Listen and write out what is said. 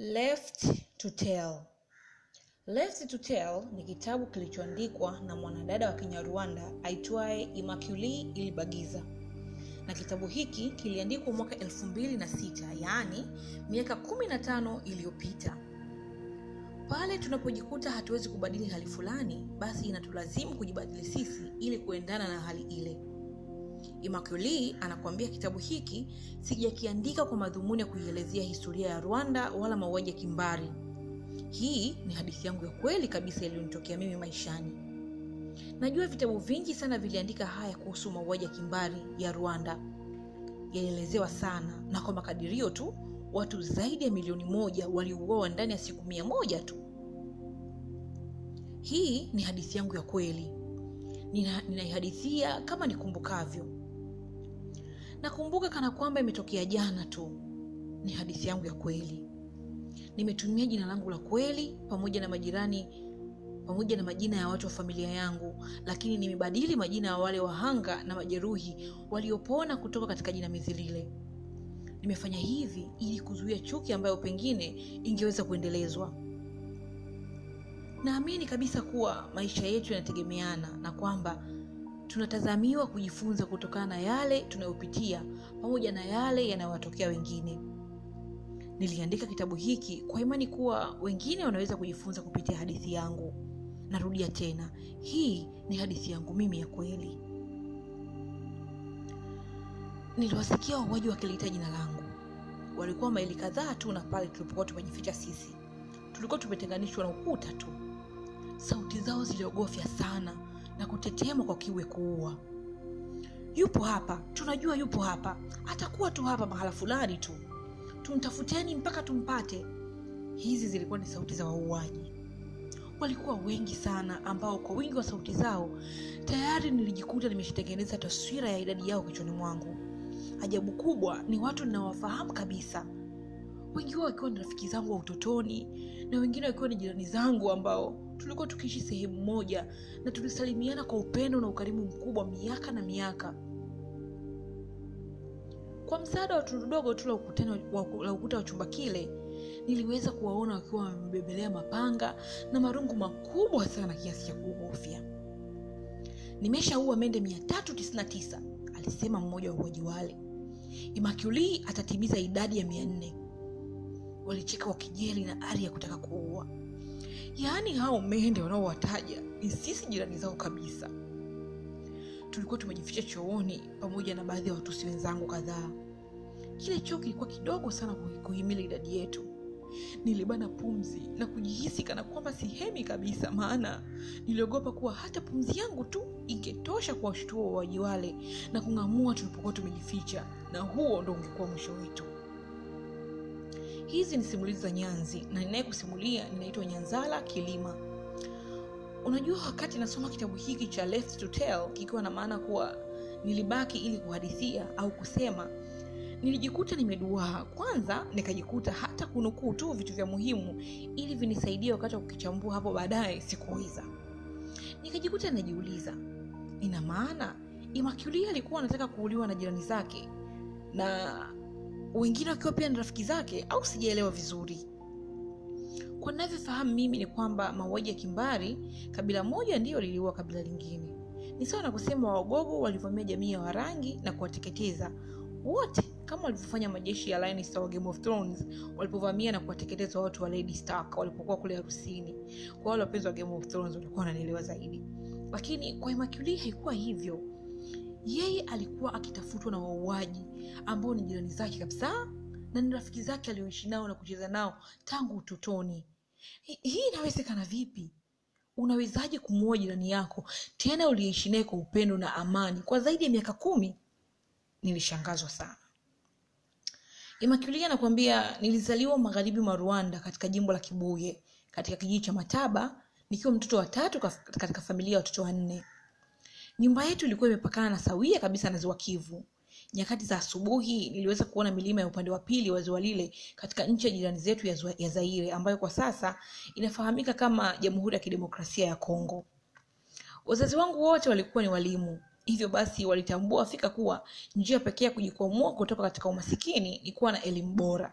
Left to Tell. Left to Tell ni kitabu kilichoandikwa na mwanadada wa Kinyarwanda aitwaye Immaculée Ilibagiza. Na kitabu hiki kiliandikwa mwaka 2006, yaani miaka 15 iliyopita. Pale tunapojikuta hatuwezi kubadili hali fulani, basi inatulazimu kujibadili sisi ili kuendana na hali ile. Immaculée anakuambia kitabu hiki sijakiandika kwa madhumuni ya kuielezea historia ya Rwanda wala mauaji ya kimbari. Hii ni hadithi yangu ya kweli kabisa iliyonitokea mimi maishani. Najua vitabu vingi sana viliandika haya kuhusu mauaji ya kimbari ya Rwanda, yalielezewa sana, na kwa makadirio tu watu zaidi ya milioni moja waliuawa ndani ya siku mia moja tu. Hii ni hadithi yangu ya kweli, Nina- ninaihadithia kama nikumbukavyo. Nakumbuka kana kwamba imetokea jana tu. Ni hadithi yangu ya kweli. Nimetumia jina langu la kweli pamoja na majirani pamoja na majina ya watu wa familia yangu, lakini nimebadili majina ya wale wahanga na majeruhi waliopona kutoka katika jinamizi lile. Nimefanya hivi ili kuzuia chuki ambayo pengine ingeweza kuendelezwa. Naamini kabisa kuwa maisha yetu yanategemeana na kwamba tunatazamiwa kujifunza kutokana na yale tunayopitia pamoja na yale yanayowatokea wengine. Niliandika kitabu hiki kwa imani kuwa wengine wanaweza kujifunza kupitia hadithi yangu. Narudia tena, hii ni hadithi yangu mimi ya kweli. Niliwasikia wauaji wakiliita jina langu. Walikuwa maili kadhaa tu na pale tulipokuwa tumejificha sisi. Tulikuwa tumetenganishwa na ukuta tu. Sauti zao ziliogofya sana na kutetema kwa kiwe kuua. Yupo hapa, tunajua yupo hapa, atakuwa tu hapa mahala fulani tu, tumtafuteni mpaka tumpate. Hizi zilikuwa ni sauti za wauaji. Walikuwa wengi sana, ambao kwa wingi wa sauti zao tayari nilijikuta nimeshitengeneza taswira ya idadi yao kichwani mwangu. Ajabu kubwa ni watu ninawafahamu kabisa, wengi wao wakiwa ni rafiki zangu wa utotoni na wengine wakiwa ni jirani zangu ambao tulikuwa tukiishi sehemu moja na tulisalimiana kwa upendo na ukarimu mkubwa miaka na miaka. Kwa msaada wa tundu dogo tu la ukuta wa chumba kile, niliweza kuwaona wakiwa wamebebelea mapanga na marungu makubwa sana kiasi cha kuogofya. Nimeshaua mende 399, alisema mmoja wa uaji wale. Immaculée atatimiza idadi ya mia nne. Walicheka wakijeli na ari ya kutaka kuua. Yaani hao mende wanaowataja ni sisi jirani zao kabisa. Tulikuwa tumejificha chooni pamoja na baadhi ya watusi wenzangu kadhaa. Kile choo kilikuwa kidogo sana kuhi- kuhimili idadi yetu. Nilibana pumzi na kujihisi kana kwamba sihemi kabisa, maana niliogopa kuwa hata pumzi yangu tu ingetosha kuwashtua wauaji wale na kung'amua tulipokuwa tumejificha, na huo ndo ungekuwa mwisho wetu. Hizi ni simulizi za Nyanzi na ninayekusimulia ninaitwa Nyanzala Kilima. Unajua, wakati nasoma kitabu hiki cha Left to Tell kikiwa na maana kuwa nilibaki ili kuhadithia au kusema, nilijikuta nimeduaa. Kwanza nikajikuta hata kunukuu tu vitu vya muhimu ili vinisaidia wakati wa kukichambua hapo baadaye sikuweza. Nikajikuta najiuliza, ina maana imakulia alikuwa anataka kuuliwa na jirani zake na wengine wakiwa pia ni rafiki zake, au sijaelewa vizuri? Kwa navyofahamu mimi ni kwamba mauaji ya kimbari, kabila moja ndiyo liliua kabila lingine. Ni sawa na kusema Wagogo walivamia jamii ya Warangi na kuwateketeza wote, kama walivyofanya majeshi ya Lannister wa Game of Thrones walipovamia na kuwateketeza watu wa Lady Stark walipokuwa kule harusini. Kwa wale wapenzi wa Game of Thrones walikuwa wananielewa zaidi, lakini kwa Immaculée haikuwa hivyo. Yeye alikuwa akitafutwa na wauaji ambao ni jirani zake kabisa na ni rafiki zake alioishi nao na kucheza nao tangu utotoni. Hii inawezekana vipi? Unawezaje kumuua jirani yako tena uliyeishi naye kwa upendo na amani kwa zaidi ya miaka kumi? Nilishangazwa sana. Immaculée nakwambia nilizaliwa magharibi mwa Rwanda katika jimbo la Kibuye katika kijiji cha Mataba nikiwa mtoto wa tatu katika familia ya watoto wanne. Nyumba yetu ilikuwa imepakana na sawia kabisa na ziwa Kivu. Nyakati za asubuhi niliweza kuona milima ya upande wa pili wa ziwa lile katika nchi ya jirani zetu ya, Zaire ambayo kwa sasa inafahamika kama Jamhuri ya Kidemokrasia ya Kongo. Wazazi wangu wote walikuwa ni walimu, hivyo basi walitambua fika kuwa njia pekee ya kujikwamua kutoka katika umasikini ni kuwa na elimu bora